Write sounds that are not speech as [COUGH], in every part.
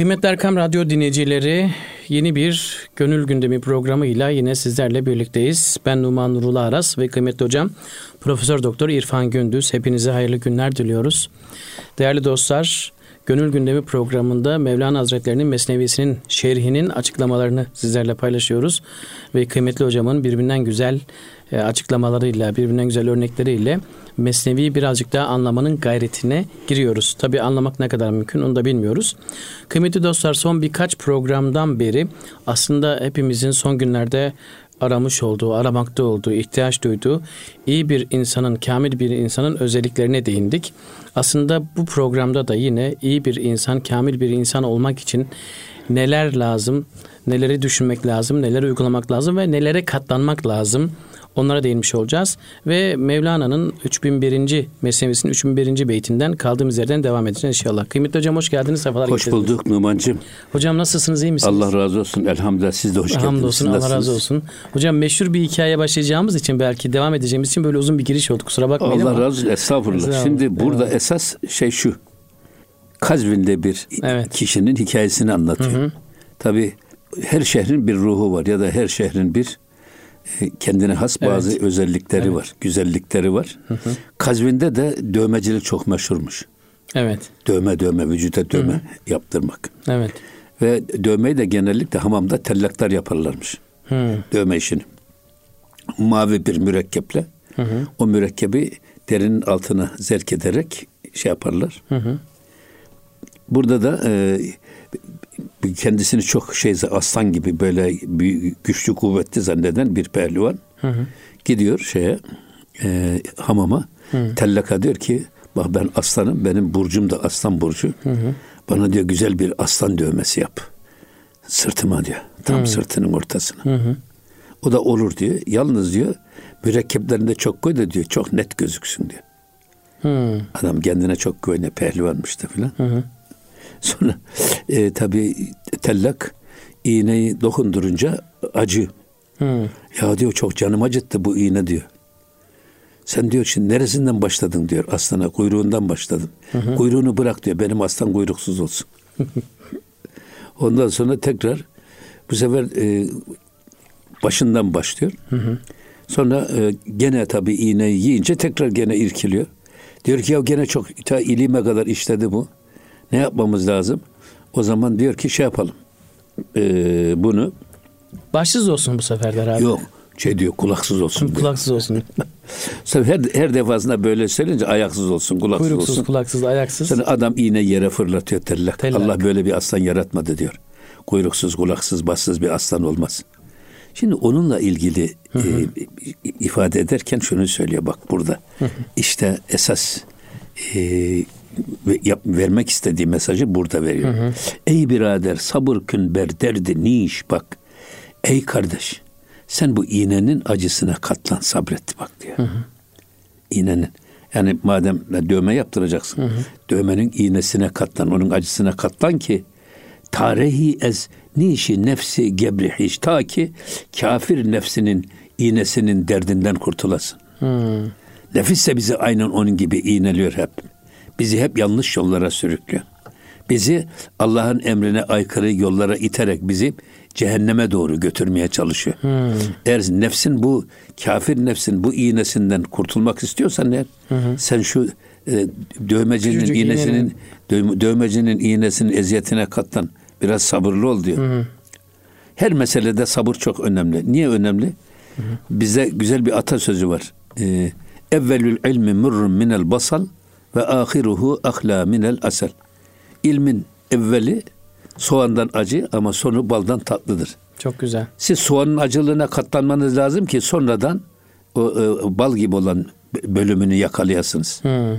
Kıymetli Erkam Radyo dinleyicileri yeni bir gönül gündemi programıyla yine sizlerle birlikteyiz. Ben Numan Nurullah Aras ve kıymetli hocam Profesör Doktor İrfan Gündüz. Hepinize hayırlı günler diliyoruz. Değerli dostlar, Gönül Gündemi programında Mevlana Hazretlerinin Mesnevisinin şerhinin açıklamalarını sizlerle paylaşıyoruz. Ve kıymetli hocamın birbirinden güzel e, açıklamalarıyla, birbirinden güzel örnekleriyle Mesnevi'yi birazcık daha anlamanın gayretine giriyoruz. Tabi anlamak ne kadar mümkün onu da bilmiyoruz. Kıymetli dostlar son birkaç programdan beri aslında hepimizin son günlerde aramış olduğu, aramakta olduğu, ihtiyaç duyduğu iyi bir insanın, kamil bir insanın özelliklerine değindik. Aslında bu programda da yine iyi bir insan, kamil bir insan olmak için neler lazım, neleri düşünmek lazım, neleri uygulamak lazım ve nelere katlanmak lazım Onlara değinmiş olacağız. Ve Mevlana'nın 3001. Mesnevisinin 3001. beytinden kaldığımız yerden devam edeceğiz inşallah. Kıymetli hocam hoş geldiniz. Sefalar hoş getirdiniz. bulduk Numan'cığım. Hocam nasılsınız iyi misiniz? Allah razı olsun. Elhamdülillah siz de hoş geldiniz. Hamdolsun Allah razı olsun. Hocam meşhur bir hikaye başlayacağımız için belki devam edeceğimiz için böyle uzun bir giriş oldu. Kusura bakmayın Allah ama. razı olsun. Estağfurullah. Estağfurullah. Şimdi burada evet. esas şey şu. Kazvin'de bir evet. kişinin hikayesini anlatıyor. Hı hı. Tabii her şehrin bir ruhu var ya da her şehrin bir kendine has bazı evet. özellikleri evet. var, güzellikleri var. Hı hı. Kazvin'de de dövmecilik çok meşhurmuş. Evet. Dövme dövme, vücuda dövme hı. yaptırmak. Evet. Ve dövmeyi de genellikle hamamda tellaklar yaparlarmış. Hı. Dövme işini. Mavi bir mürekkeple hı hı. o mürekkebi derinin altına zerk ederek şey yaparlar. Hı hı. Burada da e, kendisini çok şey aslan gibi böyle güçlü kuvvetli zanneden bir pehlivan hı hı. gidiyor şeye e, hamama hı. tellaka diyor ki bak ben aslanım benim burcum da aslan burcu hı hı. bana diyor güzel bir aslan dövmesi yap sırtıma diyor tam hı. sırtının ortasına hı hı. o da olur diyor yalnız diyor mürekkeplerinde çok koy da diyor çok net gözüksün diyor hı. adam kendine çok güvene pehlivanmış da filan hı hı. Sonra e, tabi tellak iğneyi dokundurunca acı. Hmm. Ya diyor çok canım acıttı bu iğne diyor. Sen diyor şimdi neresinden başladın diyor aslana kuyruğundan başladım. Hı hı. Kuyruğunu bırak diyor benim aslan kuyruksuz olsun. [LAUGHS] Ondan sonra tekrar bu sefer e, başından başlıyor. Hı hı. Sonra e, gene tabi iğneyi yiyince tekrar gene irkiliyor. Diyor ki ya gene çok ta ilime kadar işledi bu. Ne yapmamız lazım? O zaman diyor ki şey yapalım. Ee, bunu başsız olsun bu sefer de abi. Yok. Şey diyor kulaksız olsun. Diyor. Kulaksız olsun. [LAUGHS] her, her defasında böyle söyleyince ayaksız olsun, kulaksız Kuyruksuz, olsun. kulaksız, ayaksız. Sonra adam iğne yere fırlatıyor tellak. tellak. Allah böyle bir aslan yaratmadı diyor. Kuyruksuz, kulaksız, bassız bir aslan olmaz. Şimdi onunla ilgili hı hı. E, ifade ederken şunu söylüyor bak burada. Hı hı. İşte esas e, yap, vermek istediği mesajı burada veriyor. Hı hı. Ey birader sabır kün ber derdi niş bak. Ey kardeş sen bu iğnenin acısına katlan sabret bak diyor. Hı hı. İğnenin. Yani madem dövme yaptıracaksın. Hı hı. Dövmenin iğnesine katlan, onun acısına katlan ki tarihi ez nişi nefsi gebrihiş ta ki kafir nefsinin iğnesinin derdinden kurtulasın. Hmm. Nefis de bizi aynen onun gibi iğneliyor hep bizi hep yanlış yollara sürüklüyor. Bizi Allah'ın emrine aykırı yollara iterek bizi cehenneme doğru götürmeye çalışıyor. Hmm. Eğer nefsin bu kafir nefsin bu iğnesinden kurtulmak istiyorsan eğer hmm. sen şu e, dövmecinin Küçücük iğnesinin iğnenin. dövmecinin iğnesinin eziyetine katlan. Biraz sabırlı ol diyor. Hmm. Her meselede sabır çok önemli. Niye önemli? Hmm. Bize güzel bir atasözü var. Ee, Evvelül ilmi murrun minel basal ve ahiruhu ahla minel asel. İlmin evveli soğandan acı ama sonu baldan tatlıdır. Çok güzel. Siz soğanın acılığına katlanmanız lazım ki sonradan o, o bal gibi olan bölümünü yakalayasınız. Hmm.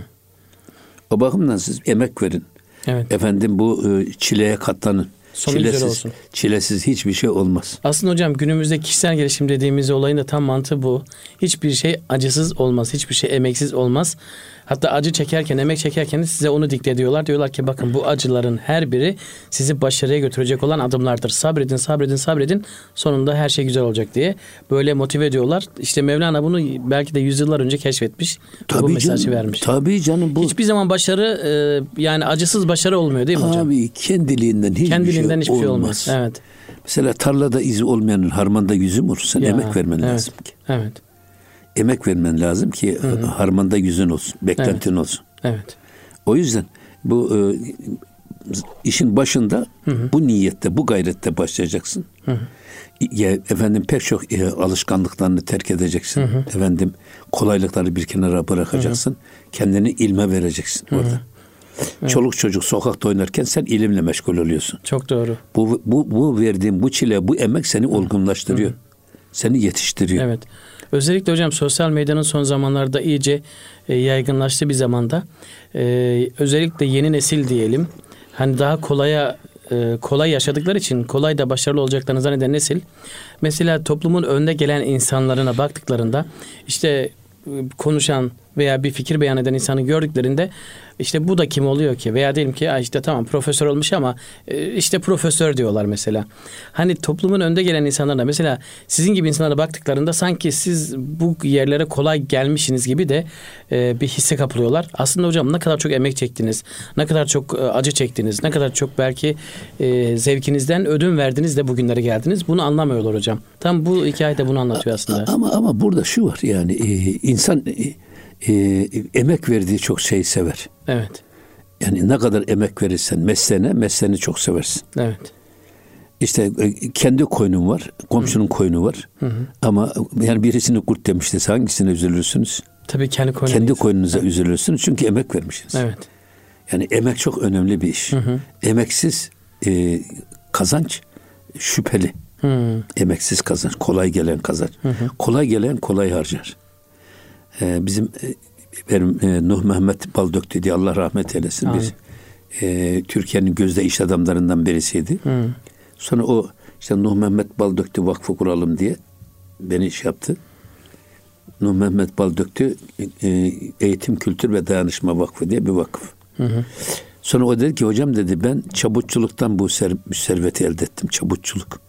O bakımdan siz emek verin. Evet. Efendim bu e, çileye katlanın. Sonu çilesiz, olsun. Çilesiz hiçbir şey olmaz. Aslında hocam günümüzde kişisel gelişim dediğimiz olayın da tam mantığı bu. Hiçbir şey acısız olmaz. Hiçbir şey emeksiz olmaz. Hatta acı çekerken, emek çekerken size onu dikte ediyorlar. Diyorlar ki bakın bu acıların her biri sizi başarıya götürecek olan adımlardır. Sabredin, sabredin, sabredin. Sonunda her şey güzel olacak diye böyle motive ediyorlar. İşte Mevlana bunu belki de yüzyıllar önce keşfetmiş. Tabii bu mesajı canım, vermiş. Tabii canım bu. Hiçbir zaman başarı e, yani acısız başarı olmuyor değil mi hocam? Abi kendiliğinden hiçbir kendiliğinden şey hiçbir şey olmaz. Evet. Mesela tarlada izi olmayanın harmanda yüzü mü olur? Sen ya, emek vermen evet, lazım ki. Evet emek vermen lazım ki hı hı. harmanda yüzün olsun, beklentin evet. olsun. Evet. O yüzden bu e, işin başında hı hı. bu niyette, bu gayrette başlayacaksın. Hı hı. Ya, efendim pek çok e, alışkanlıklarını terk edeceksin. Hı hı. Efendim kolaylıkları bir kenara bırakacaksın. Hı hı. Kendini ilme vereceksin hı hı. orada. Evet. Çoluk çocuk sokakta oynarken sen ilimle meşgul oluyorsun. Çok doğru. Bu bu bu verdiğin bu çile, bu emek seni olgunlaştırıyor. Hı hı. Seni yetiştiriyor. Evet. Özellikle hocam sosyal medyanın son zamanlarda iyice e, yaygınlaştığı bir zamanda e, özellikle yeni nesil diyelim hani daha kolaya e, kolay yaşadıkları için kolay da başarılı olacaklarını zanneden nesil mesela toplumun önde gelen insanlarına baktıklarında işte konuşan veya bir fikir beyan eden insanı gördüklerinde işte bu da kim oluyor ki? Veya diyelim ki işte tamam profesör olmuş ama e, işte profesör diyorlar mesela. Hani toplumun önde gelen insanlarına mesela sizin gibi insanlara baktıklarında sanki siz bu yerlere kolay gelmişsiniz gibi de e, bir hisse kapılıyorlar. Aslında hocam ne kadar çok emek çektiniz, ne kadar çok e, acı çektiniz, ne kadar çok belki zevkinizden ödün verdiniz de bugünlere geldiniz. Bunu anlamıyorlar hocam. Tam bu hikaye de bunu anlatıyor aslında. Ama ama burada şu var yani insan e, emek verdiği çok şeyi sever. Evet. Yani ne kadar emek verirsen mesleğine, mesleğini çok seversin. Evet. İşte e, kendi koyunun var, komşunun hı. koyunu var. Hı hı. Ama yani birisini kurt demişti. Hangisine üzülürsünüz? Tabii kendi koyunuza. Kendi koyunuza evet. üzülürsünüz çünkü emek vermişsiniz. Evet. Yani emek çok önemli bir iş. Hı hı. Emeksiz e, kazanç şüpheli. Hı. Emeksiz kazanç, kolay gelen kazanç. Hı hı. Kolay gelen kolay harcar. Ee, bizim e, benim e, Nuh Mehmet Baldök dedi Allah rahmet eylesin. Amin. Bir e, Türkiye'nin gözde iş adamlarından birisiydi. Hı. Sonra o işte Nuh Mehmet Baldöktü vakfı kuralım diye beni iş yaptı. Nuh Mehmet Baldöktü e, Eğitim Kültür ve Dayanışma Vakfı diye bir vakıf. Hı hı. Sonra o dedi ki hocam dedi ben çabutçuluktan bu ser, serveti elde ettim. Çabutçuluk.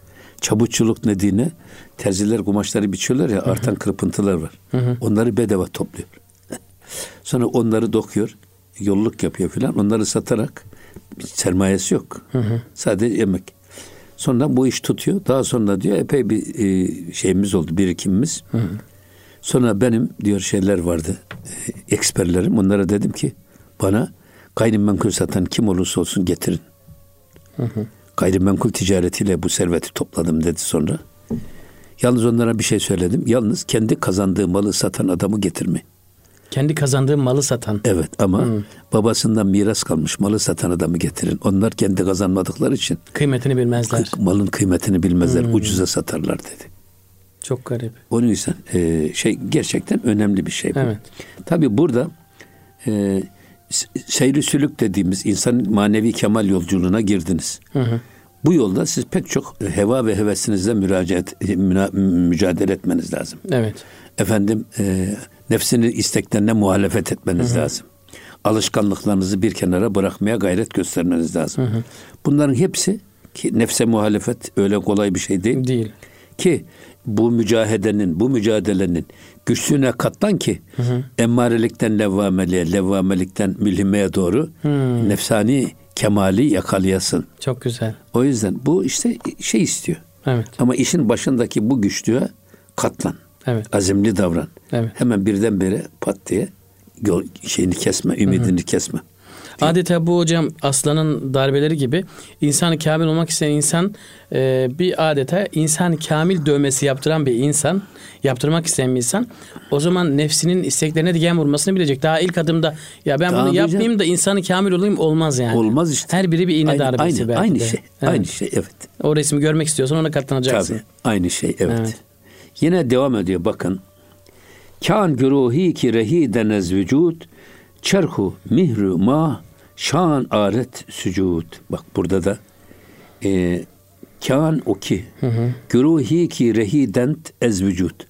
Çabutçuluk dediğine terziler kumaşları biçiyorlar ya Hı-hı. artan kırpıntılar var. Hı-hı. Onları bedava topluyor. [LAUGHS] Sonra onları dokuyor. Yolluk yapıyor filan. Onları satarak sermayesi yok. Hı-hı. Sadece yemek. Sonra bu iş tutuyor. Daha sonra diyor epey bir e, şeyimiz oldu, birikimimiz. Hı-hı. Sonra benim diyor şeyler vardı. E, eksperlerim. Onlara dedim ki bana gayrimenkul satan kim olursa olsun getirin. Hı hı gayrimenkul ticaretiyle bu serveti topladım dedi sonra. Yalnız onlara bir şey söyledim. Yalnız kendi kazandığı malı satan adamı getirme. Kendi kazandığı malı satan. Evet ama hmm. babasından miras kalmış malı satan adamı getirin. Onlar kendi kazanmadıkları için. Kıymetini bilmezler. Malın kıymetini bilmezler. Hmm. Ucuza satarlar dedi. Çok garip. Onun yüzden e, şey gerçekten önemli bir şey bu. Evet. Tabi burada e, seyri sülük dediğimiz insanın manevi kemal yolculuğuna girdiniz. Hı hı. Bu yolda siz pek çok heva ve hevesinizle müracaat, mücadele etmeniz lazım. Evet. Efendim e, nefsini isteklerine muhalefet etmeniz hı hı. lazım. Alışkanlıklarınızı bir kenara bırakmaya gayret göstermeniz lazım. Hı hı. Bunların hepsi ki nefse muhalefet öyle kolay bir şey değil. Değil. Ki bu mücahedenin, bu mücadelenin güçlüğüne katlan ki hı hı. emmarelikten levvameliğe, levvamelikten mülhimeye doğru hı. nefsani kemali yakalayasın. Çok güzel. O yüzden bu işte şey istiyor. Evet. Ama işin başındaki bu güçlüğe katlan. Evet. Azimli davran. Evet. Hemen birdenbire pat diye yol şeyini kesme, ümidini hı hı. kesme. Adeta bu hocam aslanın darbeleri gibi insanı kamil olmak isteyen insan e, bir adeta insan kamil dövmesi yaptıran bir insan, yaptırmak isteyen bir insan o zaman nefsinin isteklerine diken vurmasını bilecek. Daha ilk adımda ya ben Daha bunu yapmayayım canım. da insanı kamil olayım olmaz yani. Olmaz işte. Her biri bir iğne aynı, darbesi aynı, belki Aynı de. şey. Evet. Aynı şey evet. O resmi görmek istiyorsan ona katlanacaksın. Tabii. Aynı şey evet. evet. Yine devam ediyor bakın. Kan güruhi ki rehi denez vücut çerhu mihru ma şan aret sücud. Bak burada da e, kan o ki güruhi ki rehident ez vücut.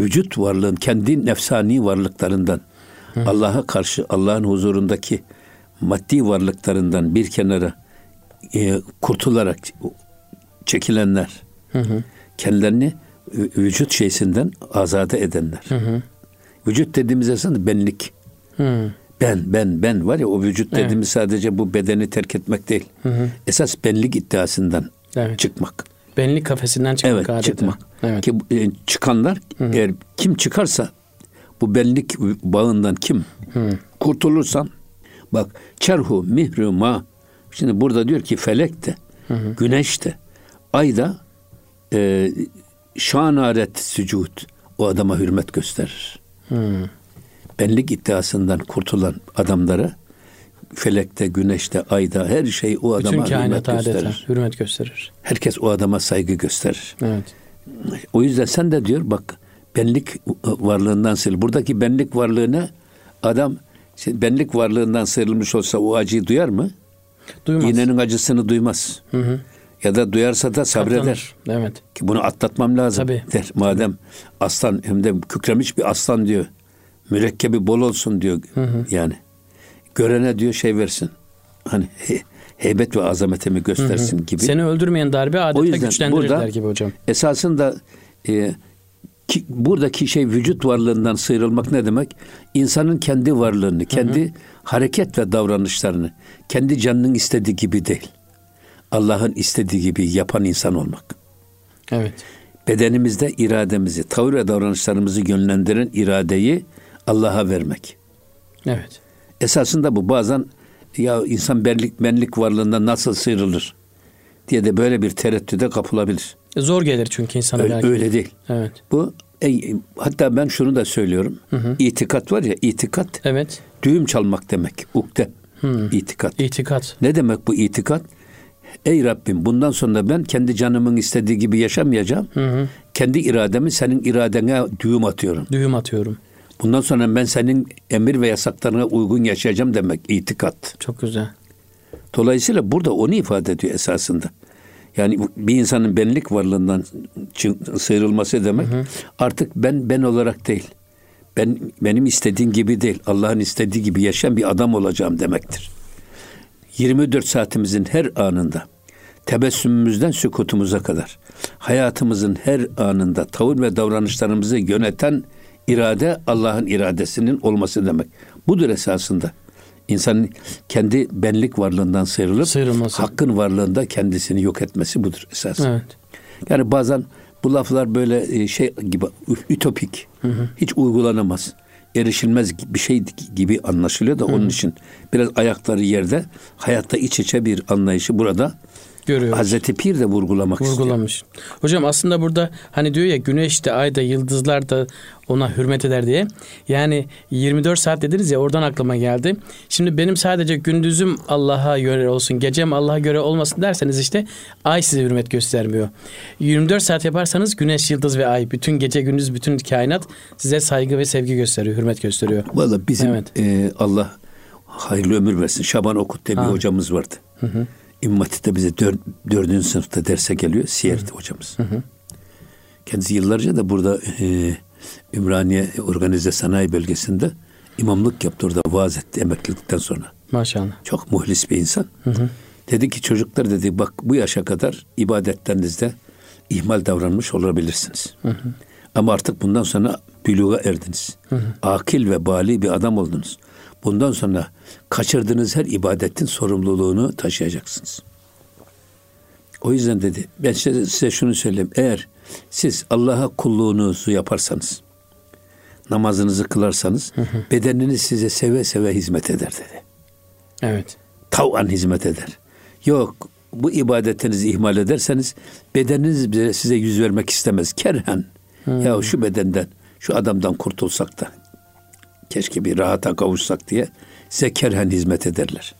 Vücut varlığın kendi nefsani varlıklarından Allah'a karşı Allah'ın huzurundaki maddi varlıklarından bir kenara e, kurtularak çekilenler, hı hı. kendilerini vücut şeysinden azade edenler. Hı hı. Vücut dediğimiz aslında benlik. Hı. Ben, ben, ben var ya o vücut dediğimiz evet. sadece bu bedeni terk etmek değil. Hı hı. Esas benlik iddiasından evet. çıkmak. Benlik kafesinden çıkmak evet, adeta. çıkmak. Evet. Ki e, çıkanlar hı hı. eğer kim çıkarsa bu benlik bağından kim hı. kurtulursa bak çerhu mihru ma şimdi burada diyor ki felek de hı hı. güneş de ay da e, şanaret sücud o adama hürmet gösterir. Hmm. Benlik iddiasından kurtulan adamlara felekte, güneşte, ayda her şey o adama Bütün hürmet gösterir. hürmet gösterir. Herkes o adama saygı gösterir. Evet. O yüzden sen de diyor bak benlik varlığından sil. Buradaki benlik varlığına adam benlik varlığından sıyrılmış olsa o acıyı duyar mı? Duymaz. İğnenin acısını duymaz. Hı hı. Ya da duyarsa da sabreder. Evet. Ki bunu atlatmam lazım Tabii. der. Madem aslan hem de kükremiş bir aslan diyor. Mürekkebi bol olsun diyor. Hı hı. Yani görene diyor şey versin. Hani he, heybet ve azametimi göstersin hı hı. gibi. Seni öldürmeyen darbe adeta güçlendirirler gibi hocam. Esasında e, ki, buradaki şey vücut varlığından sıyrılmak ne demek? İnsanın kendi varlığını, kendi hı hı. hareket ve davranışlarını, kendi canının istediği gibi değil. Allah'ın istediği gibi yapan insan olmak. Evet. Bedenimizde irademizi, tavır ve davranışlarımızı yönlendiren iradeyi Allah'a vermek. Evet. Esasında bu bazen ya insan benlik, benlik varlığından nasıl sıyrılır diye de böyle bir tereddüde kapılabilir. E, zor gelir çünkü insana öyle, öyle değil. Evet. Bu e, hatta ben şunu da söylüyorum. Hı hı. İtikat var ya itikat. Evet. Düğüm çalmak demek. Ukde. Hı. İtikat. İtikat. Ne demek bu itikat? Ey Rabbim bundan sonra ben kendi canımın istediği gibi yaşamayacağım. Hı hı. Kendi irademi senin iradene düğüm atıyorum. Düğüm atıyorum. Bundan sonra ben senin emir ve yasaklarına uygun yaşayacağım demek itikat. Çok güzel. Dolayısıyla burada onu ifade ediyor esasında. Yani bir insanın benlik varlığından sıyrılması demek hı hı. artık ben ben olarak değil. Ben benim istediğim gibi değil. Allah'ın istediği gibi yaşayan bir adam olacağım demektir. 24 saatimizin her anında tebessümümüzden sükutumuza kadar hayatımızın her anında tavır ve davranışlarımızı yöneten irade Allah'ın iradesinin olması demek. Budur esasında. İnsanın kendi benlik varlığından sıyrılıp Sıyrılması. hakkın varlığında kendisini yok etmesi budur esas. Evet. Yani bazen bu laflar böyle e, şey gibi ütopik. Hı hı. Hiç uygulanamaz erişilmez bir şey gibi anlaşılıyor da Hı. onun için biraz ayakları yerde hayatta iç içe bir anlayışı burada görüyoruz. Hazreti Pir de vurgulamak Vurgulamış. istiyor. Hocam aslında burada hani diyor ya güneş de ay da yıldızlar da ona hürmet eder diye. Yani 24 saat dediniz ya oradan aklıma geldi. Şimdi benim sadece gündüzüm Allah'a göre olsun, gecem Allah'a göre olmasın derseniz işte ay size hürmet göstermiyor. 24 saat yaparsanız güneş, yıldız ve ay bütün gece gündüz bütün kainat size saygı ve sevgi gösteriyor, hürmet gösteriyor. Valla bizim evet. e, Allah hayırlı ömür versin. Şaban Okut diye bir hocamız vardı. Hı hı. İmmat'ta bize dör, dördüncü sınıfta derse geliyor. Siyer'di hocamız. Hı hı. Kendisi yıllarca da burada e, Ümraniye Organize Sanayi Bölgesi'nde imamlık yaptı orada vaaz etti emeklilikten sonra. Maşallah. Çok muhlis bir insan. Hı hı. Dedi ki çocuklar dedi bak bu yaşa kadar ibadetlerinizde ihmal davranmış olabilirsiniz. Hı hı. Ama artık bundan sonra büluğa erdiniz. Hı hı. Akil ve bali bir adam oldunuz. Bundan sonra kaçırdığınız her ibadetin sorumluluğunu taşıyacaksınız. O yüzden dedi ben size, size şunu söyleyeyim. Eğer siz Allah'a kulluğunuzu yaparsanız, namazınızı kılarsanız hı hı. bedeniniz size seve seve hizmet eder dedi. Evet. Tav'an hizmet eder. Yok bu ibadetinizi ihmal ederseniz bedeniniz bile size yüz vermek istemez. Kerhen. Hı. Ya şu bedenden, şu adamdan kurtulsak da keşke bir rahata kavuşsak diye size kerhen hizmet ederler.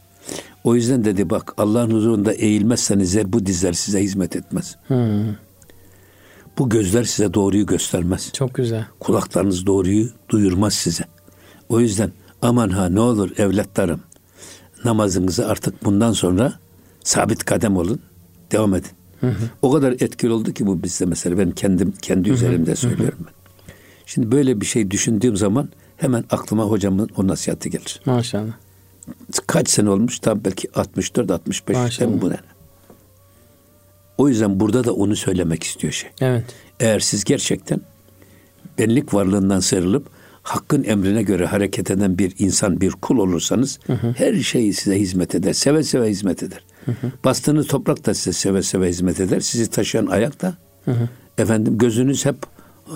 O yüzden dedi bak Allah'ın huzurunda eğilmezseniz bu dizler size hizmet etmez. Hmm. Bu gözler size doğruyu göstermez. Çok güzel. Kulaklarınız doğruyu duyurmaz size. O yüzden aman ha ne olur evlatlarım namazınızı artık bundan sonra sabit kadem olun. Devam edin. Hı hı. O kadar etkili oldu ki bu bizde mesela ben kendim kendi üzerimde söylüyorum ben. Şimdi böyle bir şey düşündüğüm zaman hemen aklıma hocamın o nasihati gelir. Maşallah. Kaç sene olmuş? Tam belki 64 65 Maşallah. bu ne? O yüzden burada da onu söylemek istiyor şey. Evet. Eğer siz gerçekten benlik varlığından sıyrılıp hakkın emrine göre hareket eden bir insan, bir kul olursanız hı hı. her şey size hizmet eder. Seve seve hizmet eder. Hı hı. Bastığınız toprak da size seve seve hizmet eder. Sizi taşıyan ayak da hı hı. efendim gözünüz hep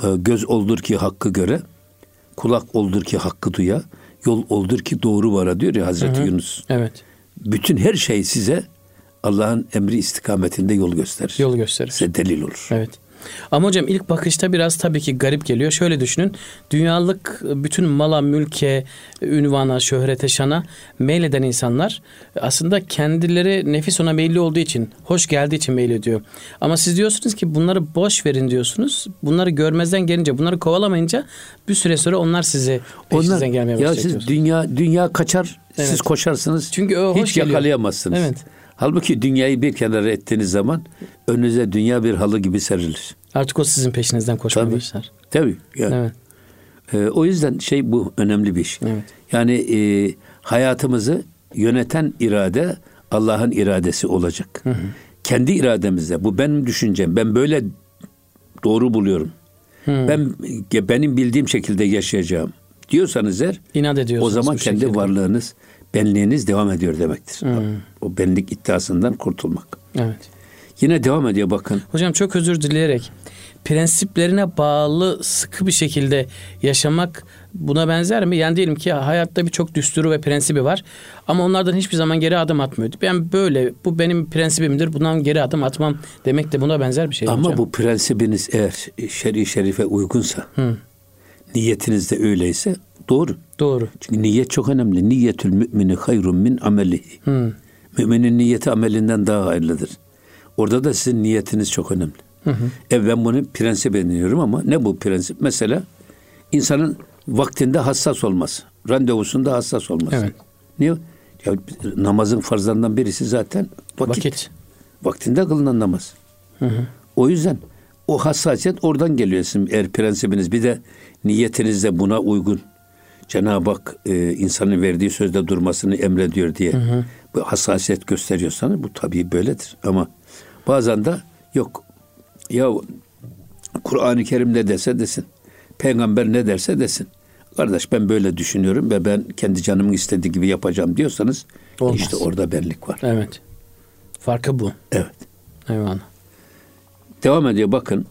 e, göz oldur ki hakkı göre, kulak oldur ki hakkı duya, yol oldur ki doğru vara diyor ya Hazreti hı hı. Yunus. Evet. Bütün her şey size Allah'ın emri istikametinde yol gösterir. Yol gösterir. Size delil olur. Evet. Ama hocam ilk bakışta biraz tabii ki garip geliyor. Şöyle düşünün. Dünyalık bütün mala, mülke, ünvana, şöhrete, şana meyleden insanlar aslında kendileri nefis ona meyilli olduğu için, hoş geldiği için meylediyor. Ama siz diyorsunuz ki bunları boş verin diyorsunuz. Bunları görmezden gelince, bunları kovalamayınca bir süre sonra onlar sizi peşinizden onlar, gelmeye başlayacak. Ya siz dünya dünya kaçar, evet. siz koşarsınız. Çünkü o hoş hiç geliyor. yakalayamazsınız. Evet. Halbuki dünyayı bir kenara ettiğiniz zaman önünüze dünya bir halı gibi serilir. Artık o sizin peşinizden koşmaya tabii, başlar. Tabii. Yani. Evet. Ee, o yüzden şey bu önemli bir iş. Evet. Yani e, hayatımızı yöneten irade Allah'ın iradesi olacak. Hı hı. Kendi irademizde bu benim düşüncem. Ben böyle doğru buluyorum. Hı. Ben benim bildiğim şekilde yaşayacağım diyorsanız eğer İnat o zaman kendi şekilde. varlığınız benliğiniz devam ediyor demektir. Hmm. O benlik iddiasından kurtulmak. Evet. Yine devam ediyor bakın. Hocam çok özür dileyerek prensiplerine bağlı sıkı bir şekilde yaşamak buna benzer mi? Yani diyelim ki hayatta birçok düsturu ve prensibi var ama onlardan hiçbir zaman geri adım atmıyor. Ben böyle bu benim prensibimdir bundan geri adım atmam demek de buna benzer bir şey. Ama hocam. bu prensibiniz eğer şer'i şerife uygunsa Hı. niyetiniz de öyleyse Doğru. Doğru. Çünkü niyet çok önemli. Niyetül mümini hayrun min amelihi. Hmm. Müminin niyeti amelinden daha hayırlıdır. Orada da sizin niyetiniz çok önemli. Hı hı. E ben bunu prensip ediniyorum ama ne bu prensip? Mesela insanın vaktinde hassas olması. Randevusunda hassas olması. Evet. Niye? Ya, namazın farzlarından birisi zaten vakit. vakit. Vaktinde kılınan namaz. Hı hı. O yüzden o hassasiyet oradan geliyor sizin eğer prensibiniz. Bir de niyetiniz de buna uygun. Cenab-ı Hak e, insanın verdiği sözde durmasını emrediyor diye hı hı. bu hassasiyet gösteriyorsanız bu tabii böyledir. Ama bazen de yok ya Kur'an-ı Kerim ne dese desin. Peygamber ne derse desin. Kardeş ben böyle düşünüyorum ve ben kendi canımın istediği gibi yapacağım diyorsanız Olmaz. işte orada benlik var. Evet. Farkı bu. Evet. Eyvallah. Devam ediyor bakın.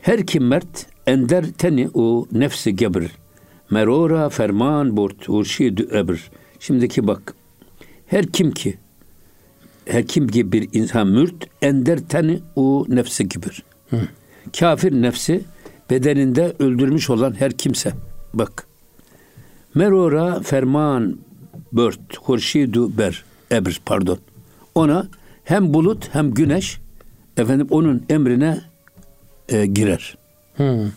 Her kim mert ender teni o nefsi gebir merora ferman burt urşid ebr. Şimdiki bak. Her kim ki her kim gibi bir insan mürt ender teni o nefsi gibir. Hı. Kafir nefsi bedeninde öldürmüş olan her kimse. Bak. Merora ferman bört hurşidu ber ebr pardon. Ona hem bulut hem güneş efendim onun emrine e, girer. Hı.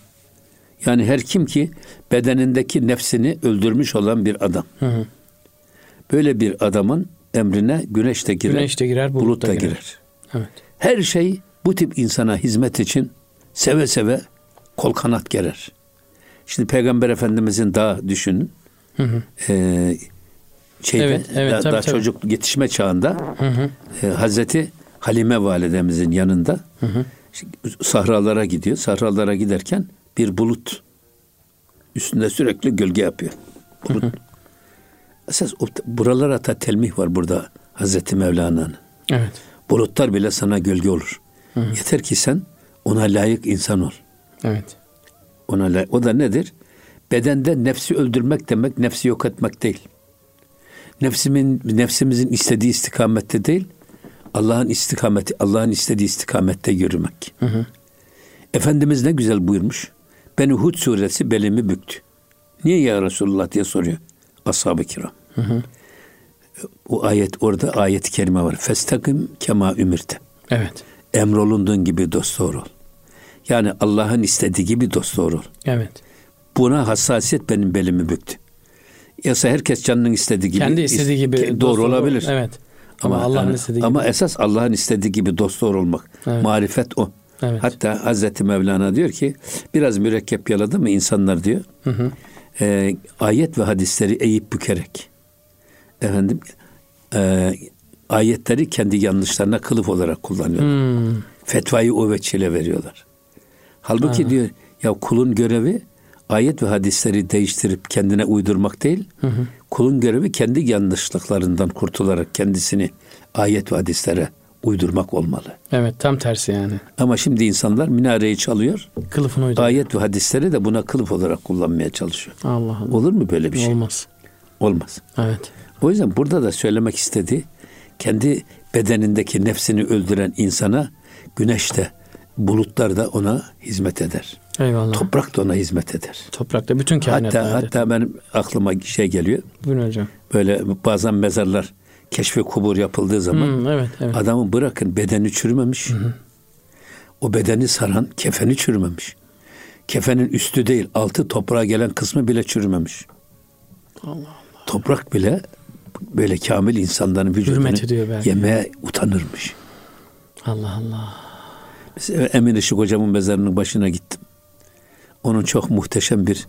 Yani her kim ki bedenindeki nefsini öldürmüş olan bir adam. Hı hı. Böyle bir adamın emrine güneş de girer, güneş de girer bulut, bulut da girer. girer. Evet. Her şey bu tip insana hizmet için seve seve kol kanat gerer. Şimdi Peygamber Efendimizin daha düşünün. Hı hı. E, şeyde, evet, evet, daha, tabii, daha tabii. çocuk yetişme çağında hı hı. E, Hazreti Halime validemizin yanında hı hı. sahralara gidiyor. Sahralara giderken bir bulut üstünde sürekli gölge yapıyor. Bulut. Hı hı. Esas buralara da telmih var burada Hazreti Mevlana'nın. Evet. Bulutlar bile sana gölge olur. Hı hı. Yeter ki sen ona layık insan ol. Evet. Ona layık. O da nedir? Bedende nefsi öldürmek demek nefsi yok etmek değil. Nefsimin nefsimizin istediği istikamette değil, Allah'ın istikameti, Allah'ın istediği istikamette yürümek. Hı hı. Efendimiz ne güzel buyurmuş. Beni Hud suresi belimi büktü. Niye ya Resulullah diye soruyor ashab-ı kiram. Hı hı. O ayet orada ayet-i kerime var. Festakim kema ümirte. Evet. Emrolunduğun gibi dost doğru ol. Yani Allah'ın istediği gibi dost doğru ol. Evet. Buna hassasiyet benim belimi büktü. Yasa herkes canının istediği gibi kendi istediği gibi doğru olabilir. Evet. Ama, Allah'ın yani, istediği Ama gibi. esas Allah'ın istediği gibi dost doğru olmak. Evet. Marifet o. Evet. Hatta Hazreti Mevlana diyor ki biraz mürekkep yaladı mı insanlar diyor. Hı hı. E, ayet ve hadisleri eğip bükerek efendim e, ayetleri kendi yanlışlarına kılıf olarak kullanıyorlar. Hmm. Fetvayı o veçile veriyorlar. Halbuki Aha. diyor ya kulun görevi ayet ve hadisleri değiştirip kendine uydurmak değil. Hı hı. Kulun görevi kendi yanlışlıklarından kurtularak kendisini ayet ve hadislere uydurmak olmalı. Evet tam tersi yani. Ama şimdi insanlar minareyi çalıyor. Kılıfını uyduruyor. Ayet ve hadisleri de buna kılıf olarak kullanmaya çalışıyor. Allah Allah. Olur mu böyle bir şey? Olmaz. Olmaz. Evet. O yüzden burada da söylemek istediği kendi bedenindeki nefsini öldüren insana güneş de bulutlar da ona hizmet eder. Eyvallah. Toprak da ona hizmet eder. Toprak da bütün kainat. Hatta, hatta benim aklıma şey geliyor. Buyurun hocam. Böyle bazen mezarlar keşfe kubur yapıldığı zaman hmm, evet, evet. adamı bırakın bedeni çürümemiş. Hı. O bedeni saran kefeni çürümemiş. Kefenin üstü değil altı toprağa gelen kısmı bile çürümemiş. Allah Allah. Toprak bile böyle kamil insanların vücudunu yemeye utanırmış. Allah Allah. Mesela Emin Işık hocamın mezarının başına gittim. Onun çok muhteşem bir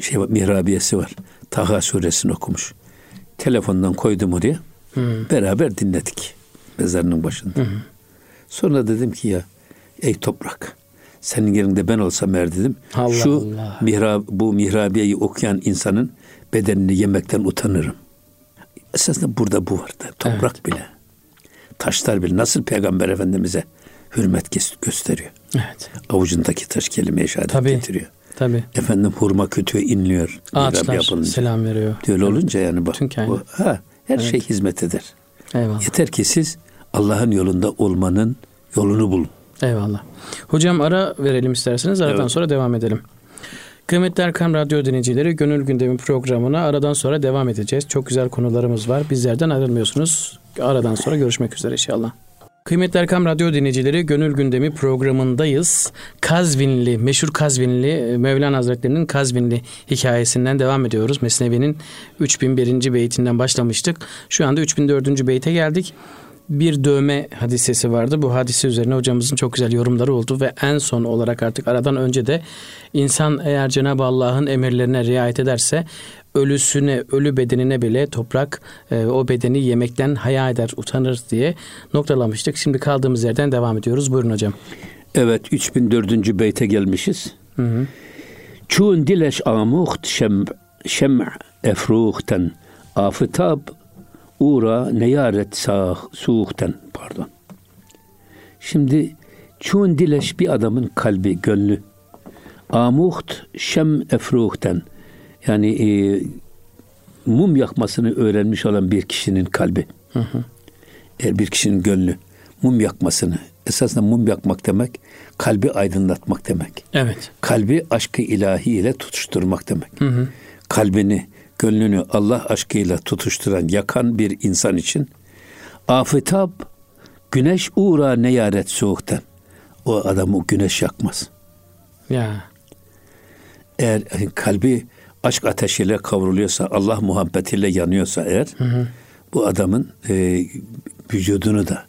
şey mihrabiyesi var. Taha suresini okumuş. Telefondan koydum oraya. Hı. Beraber dinledik mezarının başında. Hı. Sonra dedim ki ya ey toprak senin yerinde ben olsam eğer dedim. Allah şu Allah. Mihrab, bu mihrabiyeyi okuyan insanın bedenini yemekten utanırım. Esasında burada bu vardı. Toprak evet. bile. Taşlar bile nasıl Peygamber Efendimiz'e hürmet gösteriyor. Evet. Avucundaki taş kelime şehadet Tabii. getiriyor. Tabii. Efendim hurma kötüye inliyor. Ağaçlar selam veriyor. Öyle olunca yani bak. Bu, ha, her evet. şey hizmet eder. Eyvallah. Yeter ki siz Allah'ın yolunda olmanın yolunu bulun. Eyvallah. Hocam ara verelim isterseniz. Aradan evet. sonra devam edelim. Kıymetli Erkam Radyo dinleyicileri Gönül Gündemi programına aradan sonra devam edeceğiz. Çok güzel konularımız var. Bizlerden ayrılmıyorsunuz. Aradan sonra görüşmek üzere inşallah. Kıymetli Erkam Radyo dinleyicileri Gönül Gündemi programındayız. Kazvinli, meşhur Kazvinli Mevlana Hazretleri'nin Kazvinli hikayesinden devam ediyoruz. Mesnevi'nin 3001. beytinden başlamıştık. Şu anda 3004. beyte geldik bir dövme hadisesi vardı. Bu hadise üzerine hocamızın çok güzel yorumları oldu ve en son olarak artık aradan önce de insan eğer Cenab-ı Allah'ın emirlerine riayet ederse ölüsüne, ölü bedenine bile toprak e, o bedeni yemekten haya eder, utanır diye noktalamıştık. Şimdi kaldığımız yerden devam ediyoruz. Buyurun hocam. Evet 3004. beyte gelmişiz. Hı hı. Çun dileş amuht şem şem efruhten afıtab uğra neyaret sağ suhten pardon. Şimdi çun dileş bir adamın kalbi, gönlü. Amuht şem efruhten yani e, mum yakmasını öğrenmiş olan bir kişinin kalbi. Hı hı. Eğer bir kişinin gönlü mum yakmasını esasında mum yakmak demek kalbi aydınlatmak demek. Evet. Kalbi aşkı ilahi ile tutuşturmak demek. Hı hı. Kalbini, gönlünü Allah aşkıyla tutuşturan, yakan bir insan için afetab güneş uğra neyaret soğuktan. O adamı güneş yakmaz. Ya. Eğer kalbi aşk ateşiyle kavruluyorsa, Allah muhabbetiyle yanıyorsa eğer hı hı. bu adamın e, vücudunu da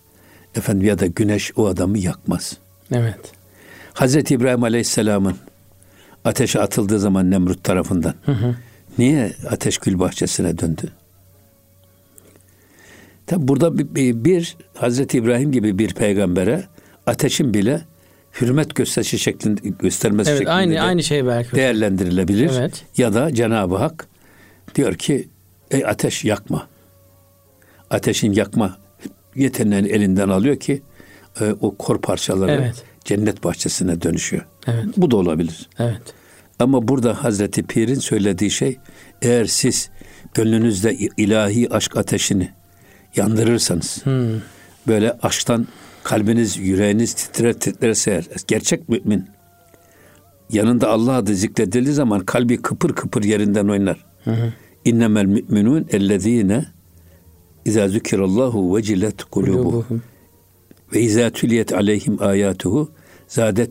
efendim ya da güneş o adamı yakmaz. Evet. Hazreti İbrahim Aleyhisselam'ın ateşe atıldığı zaman Nemrut tarafından hı hı. niye ateş gül bahçesine döndü? Tabi burada bir, bir Hazreti İbrahim gibi bir peygambere ateşin bile hürmet gösterisi şeklinde göstermesi evet, şeklinde aynı de aynı şey belki değerlendirilebilir. Evet. Ya da Cenab-ı Hak diyor ki ey ateş yakma. Ateşin yakma yeteneğini elinden alıyor ki e, o kor parçaları evet. cennet bahçesine dönüşüyor. Evet. Bu da olabilir. Evet. Ama burada Hazreti Pir'in söylediği şey eğer siz gönlünüzde ilahi aşk ateşini yandırırsanız hmm. böyle aşktan kalbiniz, yüreğiniz titrer titrerse eğer, gerçek mümin yanında Allah adı zikredildiği zaman kalbi kıpır kıpır yerinden oynar. İnnemel müminun ellezine İzâ zükirallahu vecilet kulubuhum ve izâ tüliyet aleyhim ayatuhu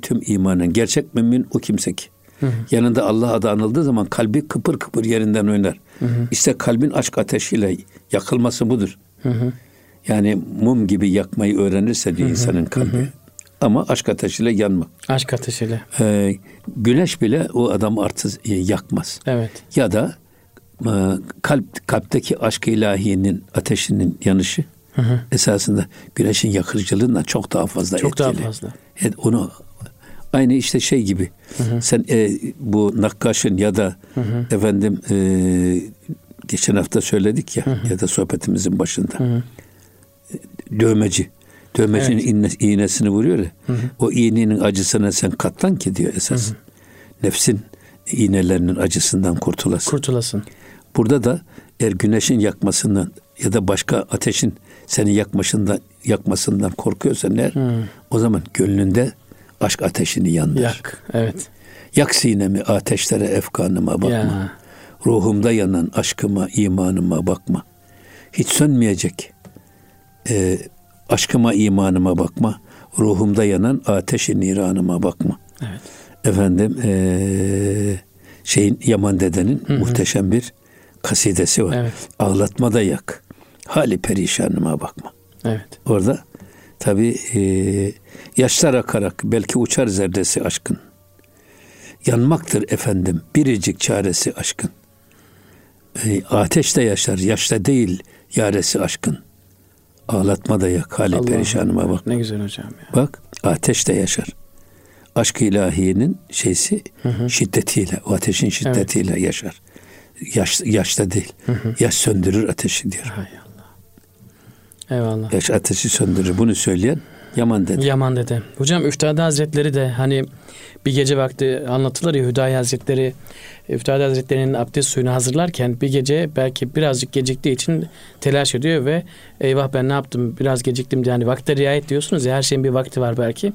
tüm imanın. Gerçek mümin o kimse ki. Hı hı. Yanında Allah adı anıldığı zaman kalbi kıpır kıpır yerinden oynar. Hı hı. İşte kalbin aşk ateşiyle yakılması budur. Hı hı. Yani mum gibi yakmayı öğrenirse diyor insanın kalbi. Ama aşk ateşiyle yanma. Aşk ateşiyle. Ee, güneş bile o adam artık e, yakmaz. Evet. Ya da e, kalp kalpteki aşk ilahinin ateşinin yanışı hı hı. esasında güneşin yakıcılığından çok daha fazla çok etkili. Çok daha fazla. Evet, onu aynı işte şey gibi. Hı hı. Sen e, bu nakkaşın ya da hı hı. efendim e, geçen hafta söyledik ya hı hı. ya da sohbetimizin başında. Hı hı. Dövmeci. Dövmecinin evet. iğne, iğnesini vuruyor ya. Hı hı. O iğnenin acısına sen katlan ki diyor esas. Hı hı. Nefsin iğnelerinin acısından kurtulasın. Kurtulasın. Burada da eğer güneşin yakmasından ya da başka ateşin seni yakmasından yakmasından korkuyorsan eğer hmm. o zaman gönlünde aşk ateşini yandır. Yak, evet. Yak sinemi ateşlere efkanıma bakma. Ya. Ruhumda yanan aşkıma, imanıma bakma. Hiç sönmeyecek. Ee, aşkıma, imanıma bakma. Ruhumda yanan ateşi niranıma bakma. Evet. Efendim ee, şeyin Yaman dedenin hı hı. muhteşem bir kasidesi var. Evet. Ağlatma da yak. Hali perişanıma bakma. Evet. Orada tabi e, yaşlar akarak belki uçar zerresi aşkın. Yanmaktır efendim biricik çaresi aşkın. E, ateşte yaşar, yaşta değil yaresi aşkın. Ağlatma da yak, hali Allah perişanıma bak. Ne güzel hocam ya. Bak, ateşte yaşar. Aşk ilahiyenin şeysi hı hı. şiddetiyle, o ateşin şiddetiyle evet. yaşar. Yaş, yaşta değil. Hı hı. Yaş söndürür ateşi diyor. Hay Allah. Eyvallah. Yaş ateşi söndürür. Bunu söyleyen Yaman dede. Yaman dede. Hocam Üftade Hazretleri de hani bir gece vakti anlatılır ya Hüdayi Hazretleri Üftade Hazretleri'nin abdest suyunu hazırlarken bir gece belki birazcık geciktiği için telaş ediyor ve eyvah ben ne yaptım biraz geciktim yani vakte riayet diyorsunuz ya her şeyin bir vakti var belki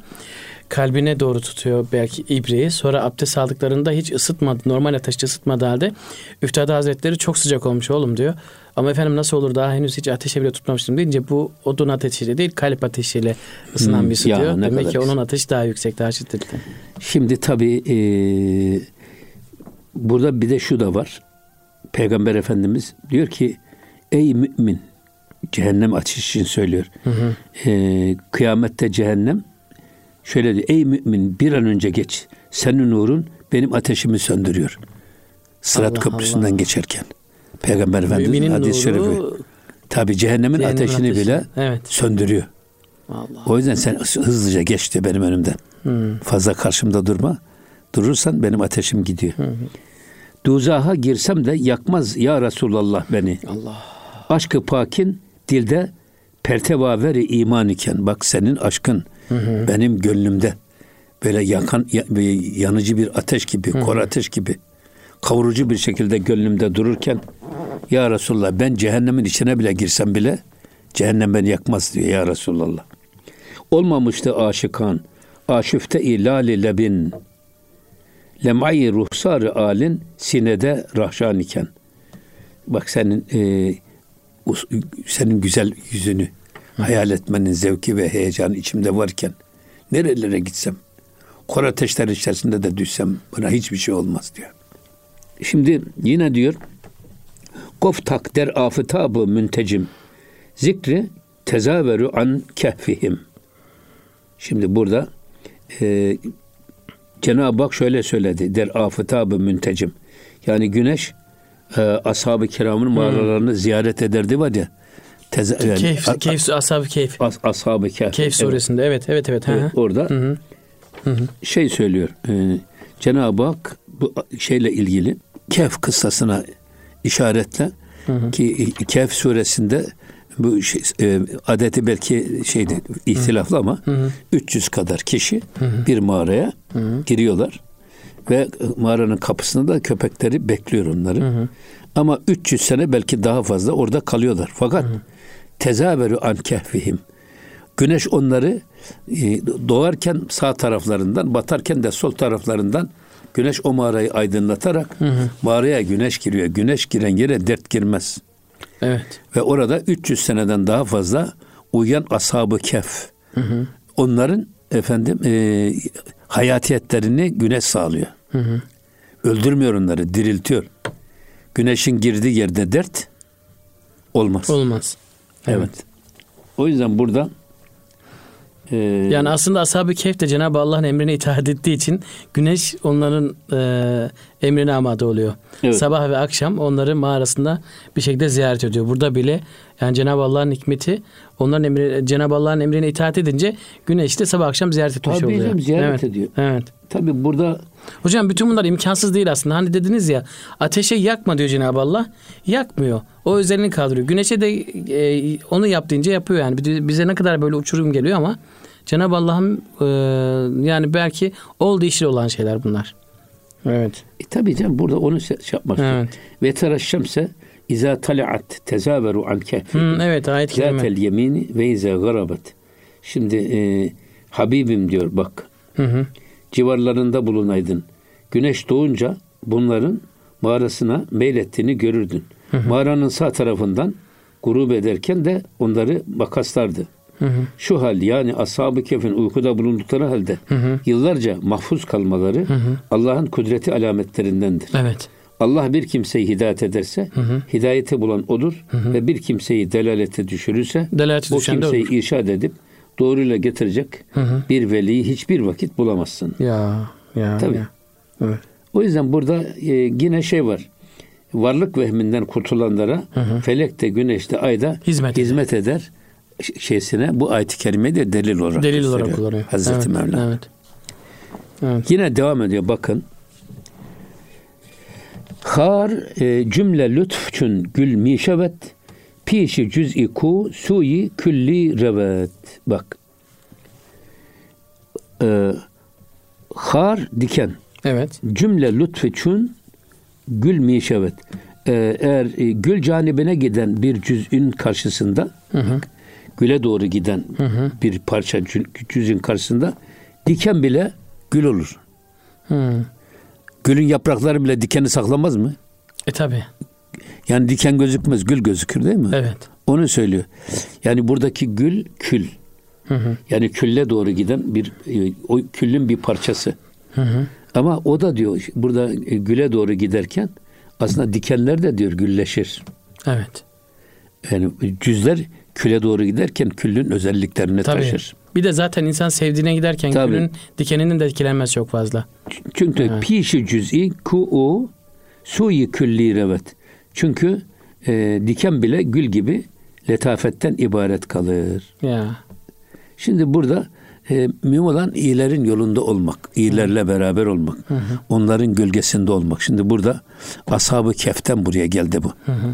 kalbine doğru tutuyor belki ibreyi. Sonra abdest aldıklarında hiç ısıtmadı. Normal ateşte ısıtmadı halde. Üftade Hazretleri çok sıcak olmuş oğlum diyor. Ama efendim nasıl olur daha henüz hiç ateşe bile tutmamıştım deyince bu odun ateşiyle değil kalp ateşiyle ısınan hmm, birisi diyor. Demek ki onun ateşi daha yüksek daha şiddetli. Şimdi tabii e, burada bir de şu da var. Peygamber Efendimiz diyor ki ey mümin cehennem ateşi için söylüyor. Hı hı. E, kıyamette cehennem Şöyle diyor, ey mümin bir an önce geç. Senin nurun benim ateşimi söndürüyor. Sırat Allah köprüsünden Allah. geçerken. Peygamber Efendimiz hadis-i şerifi. Tabi cehennemin, cehennemin ateşini ateşi. bile evet. söndürüyor. Allah. O yüzden sen hızlıca geç diyor benim önümden. Hmm. Fazla karşımda durma. Durursan benim ateşim gidiyor. Hmm. Duzaha girsem de yakmaz ya Resulallah beni. Allah. Aşkı pakin dilde pertevaveri iman iken bak senin aşkın hı hı. benim gönlümde böyle yakan yanıcı bir ateş gibi, hı hı. kor ateş gibi kavurucu bir şekilde gönlümde dururken ya Resulallah ben cehennemin içine bile girsem bile cehennem beni yakmaz diyor ya Resulallah. Olmamıştı aşıkan, aşüfte ilali lebin, lem'ayı ruhsarı alin sinede rahşan iken. Bak senin e, senin güzel yüzünü, hayal etmenin zevki ve heyecanı içimde varken nerelere gitsem, kor ateşler içerisinde de düşsem buna hiçbir şey olmaz diyor. Şimdi yine diyor Koftak der afıtabı müntecim zikri tezaveru an kehfihim. Şimdi burada e, Cenab-ı Hak şöyle söyledi der afıtabı müntecim. Yani güneş e, ashab-ı kiramın mağaralarını hmm. ziyaret ederdi var ya. Teze, yani, keyf, keyf, ashab-ı keyf. As, ashab-ı keyf. Keyf suresinde evet evet evet. evet orada hı hı. şey söylüyor. E, Cenab-ı Hak bu şeyle ilgili Kehf kıssasına işaretle hı hı. ki Kehf suresinde bu şey, e, adeti belki şeydi ihtilaflı ama hı hı. 300 kadar kişi hı hı. bir mağaraya hı hı. giriyorlar ve mağaranın kapısında da köpekleri bekliyor onları. Hı hı. Ama 300 sene belki daha fazla orada kalıyorlar. Fakat tezaveru an kehfihim. Güneş onları e, doğarken sağ taraflarından, batarken de sol taraflarından güneş o mağarayı aydınlatarak hı hı. mağaraya güneş giriyor. Güneş giren yere dert girmez. Evet. Ve orada 300 seneden daha fazla uyuyan ashabı kef. Hı hı. Onların efendim e, hayatiyetlerini güneş sağlıyor. Hı hı. Öldürmüyor onları, diriltiyor. Güneşin girdiği yerde dert olmaz. Olmaz. Evet. O yüzden burada ee, yani aslında ashab-ı kehf de Cenab-ı Allah'ın emrine itaat ettiği için güneş onların e, emrine amade oluyor. Evet. Sabah ve akşam onları mağarasında bir şekilde ziyaret ediyor. Burada bile yani Cenab-ı Allah'ın hikmeti onların emri, Cenab-ı Allah'ın emrine itaat edince güneş de sabah akşam ziyaret etmiş Tabii oluyor. Tabii ziyaret evet. ediyor. Evet. Tabii burada Hocam bütün bunlar imkansız değil aslında. Hani dediniz ya ateşe yakma diyor Cenab-ı Allah. Yakmıyor. O özelliğini kaldırıyor. Güneşe de e, onu yap deyince yapıyor yani. Bize ne kadar böyle uçurum geliyor ama Cenab-ı Allah'ın e, yani belki oldu işli olan şeyler bunlar. Evet. E, tabii canım burada onu şey yapmak evet. Ve teraşşemse İza talaat tezaveru an kehfi. Evet ayet kerime. Zatel yemini ve iza garabet. Şimdi e, Habibim diyor bak. Hı hı. Civarlarında bulunaydın. Güneş doğunca bunların mağarasına meylettiğini görürdün. Hı hı. Mağaranın sağ tarafından grup ederken de onları makaslardı. Hı hı. Şu hal yani ashab-ı kefin uykuda bulundukları halde hı hı. yıllarca mahfuz kalmaları Allah'ın kudreti alametlerindendir. Evet. Allah bir kimseyi hidayet ederse hı hı. hidayeti bulan odur hı hı. ve bir kimseyi delalete düşürürse Delaleti bu kimseyi irşad edip doğruyla getirecek hı hı. bir veliyi hiçbir vakit bulamazsın. Ya ya. Tabii. Ya. Evet. O yüzden burada e, yine şey var. Varlık vehminden kurtulanlara hı hı. felekte, güneşte, ayda hizmet, hizmet eder. eder şeysine bu ayet-i kerime de delil olarak delil olarak kullanıyor. Hazreti evet, Mevla. Evet. Evet. Yine devam ediyor bakın. Har e, cümle lütfçün gül mişevet pişi cüz'i ku suyi külli revet. Bak. E, har diken. Evet. Cümle lütfçün gül mişevet. E, eğer e, gül canibine giden bir cüz'ün karşısında hı hı güle doğru giden hı hı. bir parça cüzün karşısında diken bile gül olur. Hı. Gülün yaprakları bile dikeni saklamaz mı? E tabi. Yani diken gözükmez, gül gözükür değil mi? Evet. Onu söylüyor. Yani buradaki gül kül. Hı hı. Yani külle doğru giden bir e, o küllün bir parçası. Hı hı. Ama o da diyor burada e, güle doğru giderken aslında dikenler de diyor gülleşir. Evet. Yani cüzler küle doğru giderken küllün özelliklerini Tabii. taşır. Bir de zaten insan sevdiğine giderken Tabii. külün dikeninin de etkilenmesi çok fazla. Çünkü evet. pişi cüz'i ku'u suyi külli revet. Çünkü e, diken bile gül gibi letafetten ibaret kalır. Ya. Şimdi burada e, mühim olan iyilerin yolunda olmak, iyilerle hı. beraber olmak, hı hı. onların gölgesinde olmak. Şimdi burada ashab-ı keften buraya geldi bu. Hı hı.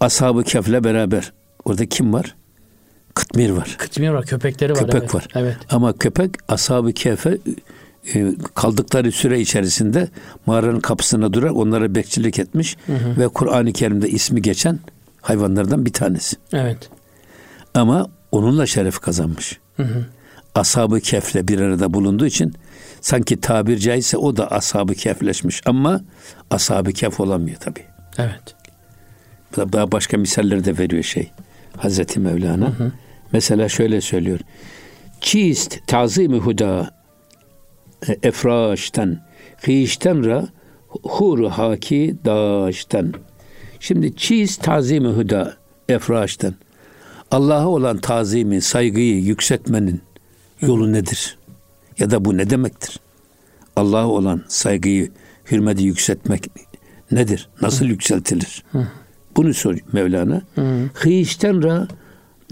Ashab-ı kefle beraber Orada kim var? Kıtmir var. Kıtmir var, köpekleri var. Köpek evet. var. Evet. Ama köpek ashab-ı kehfe e, kaldıkları süre içerisinde mağaranın kapısına durar, onlara bekçilik etmiş hı hı. ve Kur'an-ı Kerim'de ismi geçen hayvanlardan bir tanesi. Evet. Ama onunla şeref kazanmış. Hı hı. Ashab-ı kefle bir arada bulunduğu için sanki tabir caizse o da ashab-ı kefleşmiş ama ashab-ı kef olamıyor tabii. Evet. Daha başka misaller de veriyor şey. Hazreti Mevlana. Hı hı. Mesela şöyle söylüyor. Çist tazimi huda e, efraşten hişten ra huru haki daşten. Şimdi çiz tazimi huda efraşten. Allah'a olan tazimi, saygıyı yükseltmenin yolu nedir? Ya da bu ne demektir? Allah'a olan saygıyı, hürmeti yükseltmek nedir? Nasıl yükseltilir? Bunu sor Mevlana. Hıyişten ra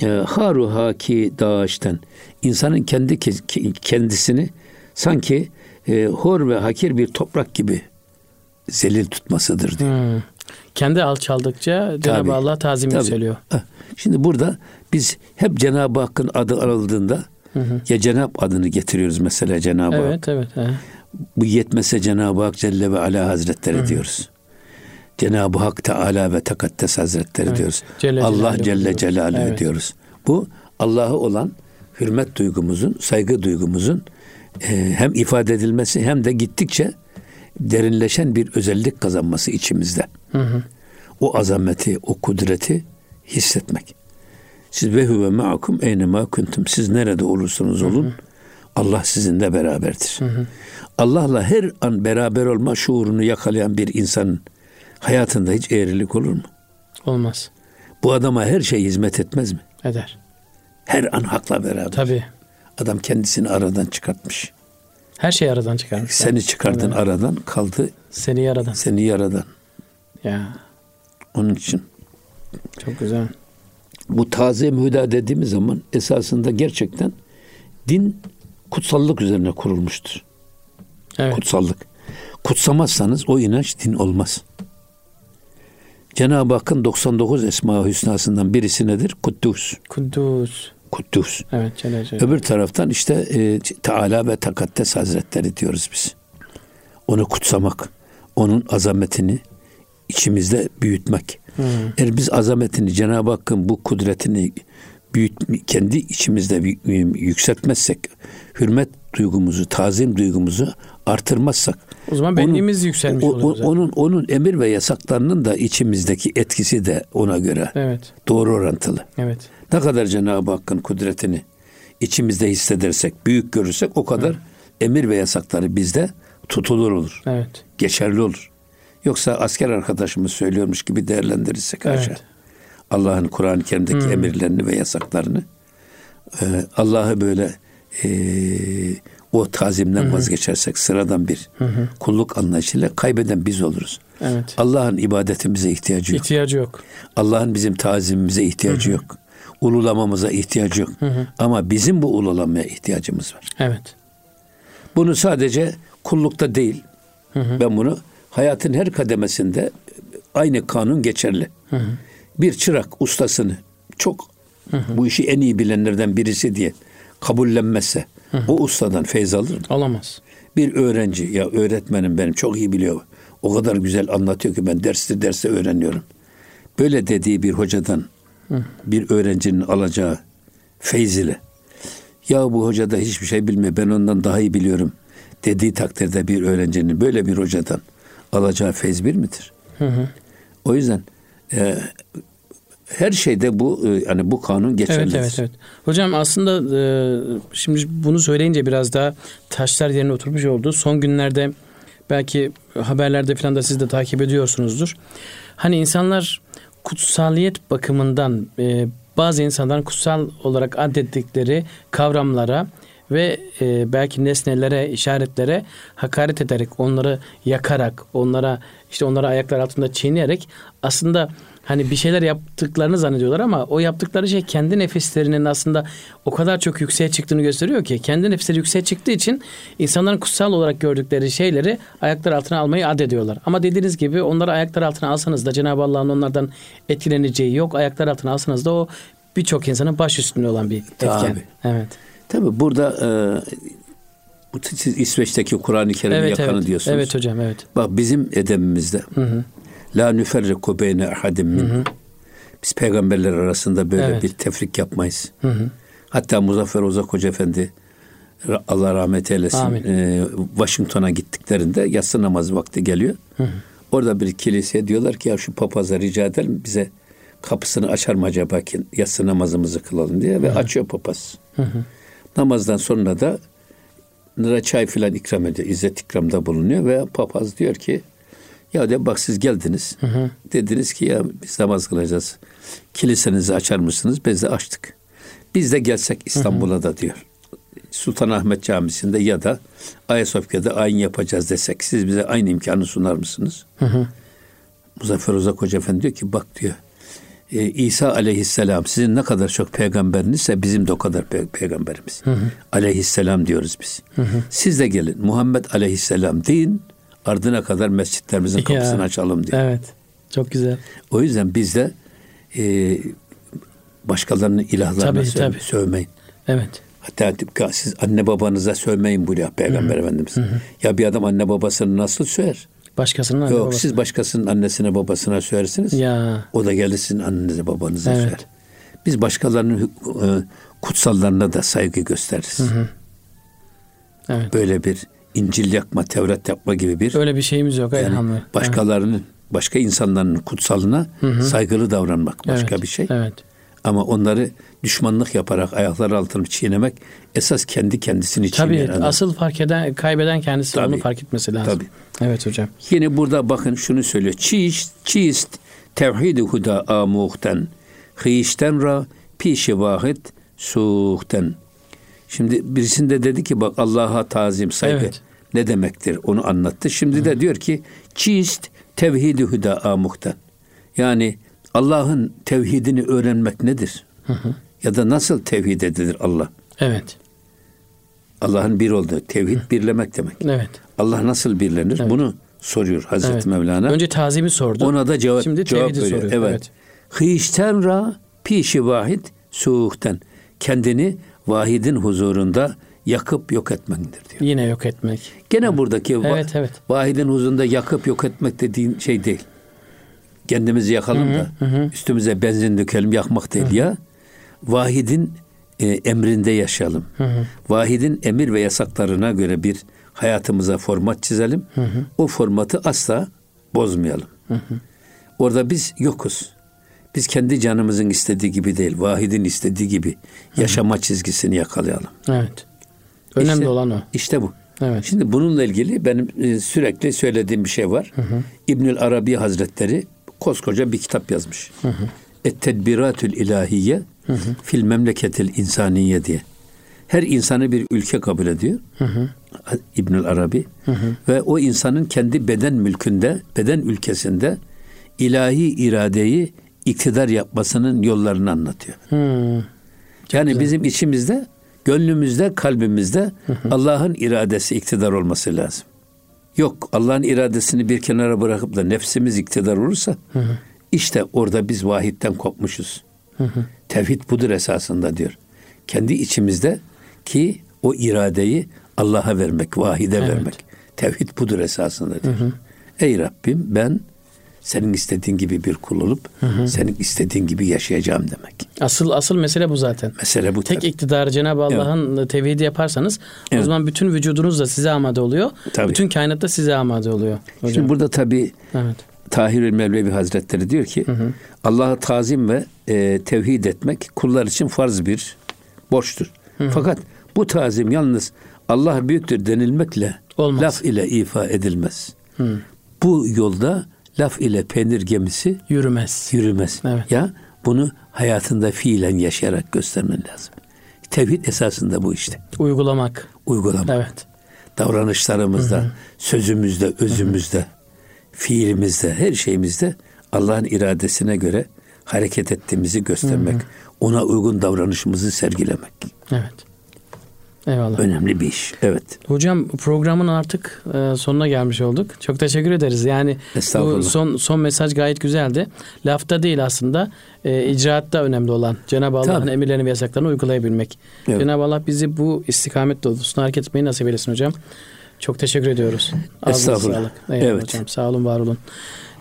e, haru haki dağıştan. İnsanın kendi kendisini sanki e, hor ve hakir bir toprak gibi zelil tutmasıdır diyor. Hmm. Kendi alçaldıkça Cenab-ı Allah tazim yükseliyor. Şimdi burada biz hep Cenab-ı Hakk'ın adı anıldığında hı hı. ya Cenab adını getiriyoruz mesela Cenab-ı evet, Hak. Evet, evet. Bu yetmese Cenab-ı Hak Celle ve Ala Hazretleri hı. diyoruz. Cenab-ı Hak Teala ve Tekaddes Hazretleri evet. diyoruz. Celle Allah Celle Celaluhu, Celaluhu evet. diyoruz. Bu Allah'a olan hürmet duygumuzun, saygı duygumuzun hem ifade edilmesi hem de gittikçe derinleşen bir özellik kazanması içimizde. Hı hı. O azameti, o kudreti hissetmek. Siz ve huve ma'akum eyne ma kuntum. Siz nerede olursanız olun hı hı. Allah sizinle beraberdir. Hı hı. Allah'la her an beraber olma şuurunu yakalayan bir insanın hayatında hiç eğrilik olur mu? Olmaz. Bu adama her şey hizmet etmez mi? Eder. Her an hakla beraber. Tabii. Adam kendisini aradan çıkartmış. Her şey aradan çıkarmış. Seni çıkardın evet. aradan kaldı. Seni yaradan. Seni yaradan. Ya. Onun için. Çok güzel. Bu taze mühda dediğimiz zaman esasında gerçekten din kutsallık üzerine kurulmuştur. Evet. Kutsallık. Kutsamazsanız o inanç din olmaz. Cenab-ı Hakk'ın 99 Esma Hüsna'sından birisi nedir? Kuddus. Kuddus. Kuddus. Evet Celle Celle. Öbür taraftan işte e, Teala ve Takaddes Hazretleri diyoruz biz. Onu kutsamak, onun azametini içimizde büyütmek. Hmm. Eğer biz azametini, Cenab-ı Hakk'ın bu kudretini büyüt, kendi içimizde yükseltmezsek, hürmet duygumuzu, tazim duygumuzu artırmazsak, o zaman benliğimiz onun, yükselmiş o, oluyor. Onun onun emir ve yasaklarının da içimizdeki etkisi de ona göre evet. doğru orantılı. Evet. Ne kadar Cenab-ı Hakk'ın kudretini içimizde hissedersek, büyük görürsek o kadar evet. emir ve yasakları bizde tutulur olur. Evet. Geçerli olur. Yoksa asker arkadaşımız söylüyormuş gibi değerlendirirsek evet. Allah'ın Kur'an-ı Kerim'deki hmm. emirlerini ve yasaklarını e, Allah'ı böyle e, o tazimden hı vazgeçersek sıradan bir hı kulluk anlayışıyla kaybeden biz oluruz. Evet. Allah'ın ibadetimize ihtiyacı yok. İhtiyacı yok. Allah'ın bizim tazimimize ihtiyacı hı yok. Ululamamıza ihtiyacı yok. Hı Ama bizim bu ululamaya ihtiyacımız var. Evet. Bunu sadece kullukta değil. Hı hı. Ben bunu hayatın her kademesinde aynı kanun geçerli. Hı hı. Bir çırak ustasını çok hı hı. bu işi en iyi bilenlerden birisi diye kabullenmezse hı hı. o ustadan feyz alır mı? Alamaz. Bir öğrenci ya öğretmenim benim çok iyi biliyor. O kadar güzel anlatıyor ki ben derste derste öğreniyorum. Böyle dediği bir hocadan hı. Bir öğrencinin alacağı feyz ile ya bu hoca da hiçbir şey bilmiyor ben ondan daha iyi biliyorum dediği takdirde bir öğrencinin böyle bir hocadan alacağı feyz bir midir? Hı hı. O yüzden e, her şeyde bu e, yani bu kanun geçerlidir. Evet evet evet. Hocam aslında e, şimdi bunu söyleyince biraz daha taşlar yerine oturmuş oldu. Son günlerde belki haberlerde falan da siz de takip ediyorsunuzdur. Hani insanlar kutsaliyet bakımından e, bazı insanların kutsal olarak adettikleri kavramlara ve e, belki nesnelere, işaretlere hakaret ederek, onları yakarak, onlara işte onları ayaklar altında çiğneyerek aslında hani bir şeyler yaptıklarını zannediyorlar ama o yaptıkları şey kendi nefislerinin aslında o kadar çok yükseğe çıktığını gösteriyor ki kendi nefisleri yükseğe çıktığı için insanların kutsal olarak gördükleri şeyleri ayaklar altına almayı ad ediyorlar. Ama dediğiniz gibi onları ayaklar altına alsanız da Cenab-ı Allah'ın onlardan etkileneceği yok. Ayaklar altına alsanız da o birçok insanın baş üstünde olan bir etken. Tabii. Evet. Tabii burada e, bu siz İsveç'teki Kur'an-ı Kerim'in evet, yakanı evet. diyorsunuz. Evet hocam evet. Bak bizim edebimizde hı hı. La nüferriku beyne ahadim min. Biz peygamberler arasında böyle evet. bir tefrik yapmayız. Hı hı. Hatta Muzaffer Ozak Hoca Efendi Allah rahmet eylesin e, Washington'a gittiklerinde yatsı namazı vakti geliyor. Hı hı. Orada bir kiliseye diyorlar ki ya şu papaza rica edelim bize kapısını açar mı acaba ki yatsı namazımızı kılalım diye ve hı hı. açıyor papaz. Hı hı. Namazdan sonra da çay filan ikram ediyor. İzzet ikramda bulunuyor ve papaz diyor ki ya de bak siz geldiniz. Hı hı. Dediniz ki ya biz namaz kılacağız. Kilisenizi açar mısınız? Biz de açtık. Biz de gelsek İstanbul'a da diyor. Sultanahmet Camisi'nde ya da Ayasofya'da ayin yapacağız desek siz bize aynı imkanı sunar mısınız? Hı hı. Muzaffer Uzak Hoca Efendi diyor ki bak diyor e, İsa aleyhisselam sizin ne kadar çok peygamberinizse bizim de o kadar pe- peygamberimiz. Hı hı. Aleyhisselam diyoruz biz. Hı hı. Siz de gelin Muhammed aleyhisselam deyin ardına kadar mescitlerimizin kapısını ya, açalım diyor. Evet. Çok güzel. O yüzden biz de e, başkalarının ilahlarına tabii, söv- tabii. sövmeyin. Evet. Hatta siz anne babanıza sövmeyin buyuruyor Peygamber Hı-hı. Efendimiz. Hı-hı. Ya bir adam anne babasını nasıl söver? Başkasının anne Yok babasına. siz başkasının annesine babasına söylersiniz. Ya. O da gelir sizin annenize babanıza evet. söyler. Biz başkalarının e, kutsallarına da saygı gösteririz. Hı hı. Evet. Böyle bir İncil yakma, Tevrat yapma gibi bir öyle bir şeyimiz yok yani elhamdülillah. Başkalarının, evet. başka insanların kutsalına hı hı. saygılı davranmak başka evet. bir şey. Evet. Ama onları düşmanlık yaparak ayaklar altını çiğnemek esas kendi kendisini çiğneyen Tabii asıl fark eden, kaybeden kendisi Tabii. onu fark etmesi lazım. Tabii. Evet hocam. Yine burada bakın şunu söylüyor. Çiğist, çiğist tevhid huda amuhten hiyişten ra pişi vahid suhten. Şimdi birisinde dedi ki bak Allah'a tazim saygı evet. ne demektir onu anlattı. Şimdi Hı. de diyor ki çist tevhid-i hüda muhten. Yani Allah'ın tevhidini öğrenmek nedir? Hı hı. Ya da nasıl tevhid edilir Allah? Evet. Allah'ın bir olduğu tevhid birlemek demek. Evet. Allah nasıl birlenir? Evet. Bunu soruyor Hazreti evet. Mevlana. Önce tazimi sordu. Ona da cevap Şimdi cevap veriyor. Soruyor. Evet. evet. Ra pişi vahid suhten. Kendini vahidin huzurunda yakıp yok etmendir diyor. Yine yok etmek. Gene evet. buradaki evet, evet. vahidin huzurunda yakıp yok etmek dediğin şey değil. Kendimizi yakalım hı hı, da hı. üstümüze benzin dökelim yakmak değil hı. ya. Vahidin e, emrinde yaşayalım. Hı hı. Vahidin emir ve yasaklarına göre bir hayatımıza format çizelim. Hı hı. O formatı asla bozmayalım. Hı hı. Orada biz yokuz. Biz kendi canımızın istediği gibi değil, vahidin istediği gibi yaşama hı çizgisini yakalayalım. Evet. Önemli işte, olan o. İşte bu. Evet. Şimdi bununla ilgili benim e, sürekli söylediğim bir şey var. Hı hı. İbnül Arabi Hazretleri koskoca bir kitap yazmış. Hı hı. Et tedbiratül ilahiye hı hı. fil memleketil insaniye diye. Her insanı bir ülke kabul ediyor. Hı hı. İbnül Arabi hı hı. ve o insanın kendi beden mülkünde, beden ülkesinde ilahi iradeyi iktidar yapmasının yollarını anlatıyor. Hı. Yani güzel. bizim içimizde, gönlümüzde, kalbimizde Allah'ın iradesi iktidar olması lazım. Yok Allah'ın iradesini bir kenara bırakıp da nefsimiz iktidar olursa hı hı. işte orada biz vahitten kopmuşuz. Hı hı. Tevhid budur esasında diyor. Kendi içimizde ki o iradeyi Allah'a vermek, vahide evet. vermek. Tevhid budur esasında diyor. Hı hı. Ey Rabbim ben senin istediğin gibi bir kul olup hı hı. senin istediğin gibi yaşayacağım demek. Asıl asıl mesele bu zaten. Mesele bu. Tek tabii. iktidarı Cenab-ı Allah'ın evet. tevhidi yaparsanız evet. o zaman bütün vücudunuz da size amade oluyor. Tabii. Bütün kainat da size amade oluyor. Hocam. Şimdi burada tabii evet. Tahir Mevlevi Hazretleri diyor ki Allah'a tazim ve e, tevhid etmek kullar için farz bir borçtur. Hı hı. Fakat bu tazim yalnız Allah büyüktür denilmekle Olmaz. laf ile ifa edilmez. Hı. Bu yolda laf ile peynir gemisi yürümez. Yürümez. Evet. Ya bunu hayatında fiilen yaşayarak göstermen lazım. Tevhid esasında bu işte. Uygulamak. Uygulamak. Evet. Davranışlarımızda, hı hı. sözümüzde, özümüzde, hı hı. fiilimizde, her şeyimizde Allah'ın iradesine göre hareket ettiğimizi göstermek, hı hı. ona uygun davranışımızı sergilemek. Evet. Eyvallah. Önemli bir iş. Evet. Hocam programın artık e, sonuna gelmiş olduk. Çok teşekkür ederiz. Yani bu son son mesaj gayet güzeldi. Lafta değil aslında e, icraatta önemli olan Cenab-ı Allah'ın emirlerini ve yasaklarını uygulayabilmek. Evet. Cenab-ı Allah bizi bu istikamet doğrultusunda hareket etmeyi nasip eylesin hocam. Çok teşekkür ediyoruz. Estağfurullah. evet. hocam. Sağ olun, var olun.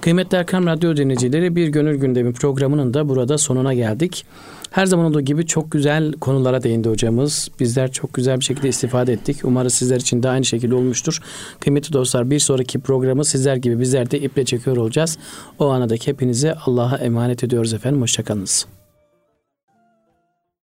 Kıymetli Erkam Radyo dinleyicileri bir gönül gündemi programının da burada sonuna geldik. Her zaman olduğu gibi çok güzel konulara değindi hocamız. Bizler çok güzel bir şekilde istifade ettik. Umarız sizler için de aynı şekilde olmuştur. Kıymetli dostlar bir sonraki programı sizler gibi bizler de iple çekiyor olacağız. O anadaki hepinize Allah'a emanet ediyoruz efendim. Hoşçakalınız.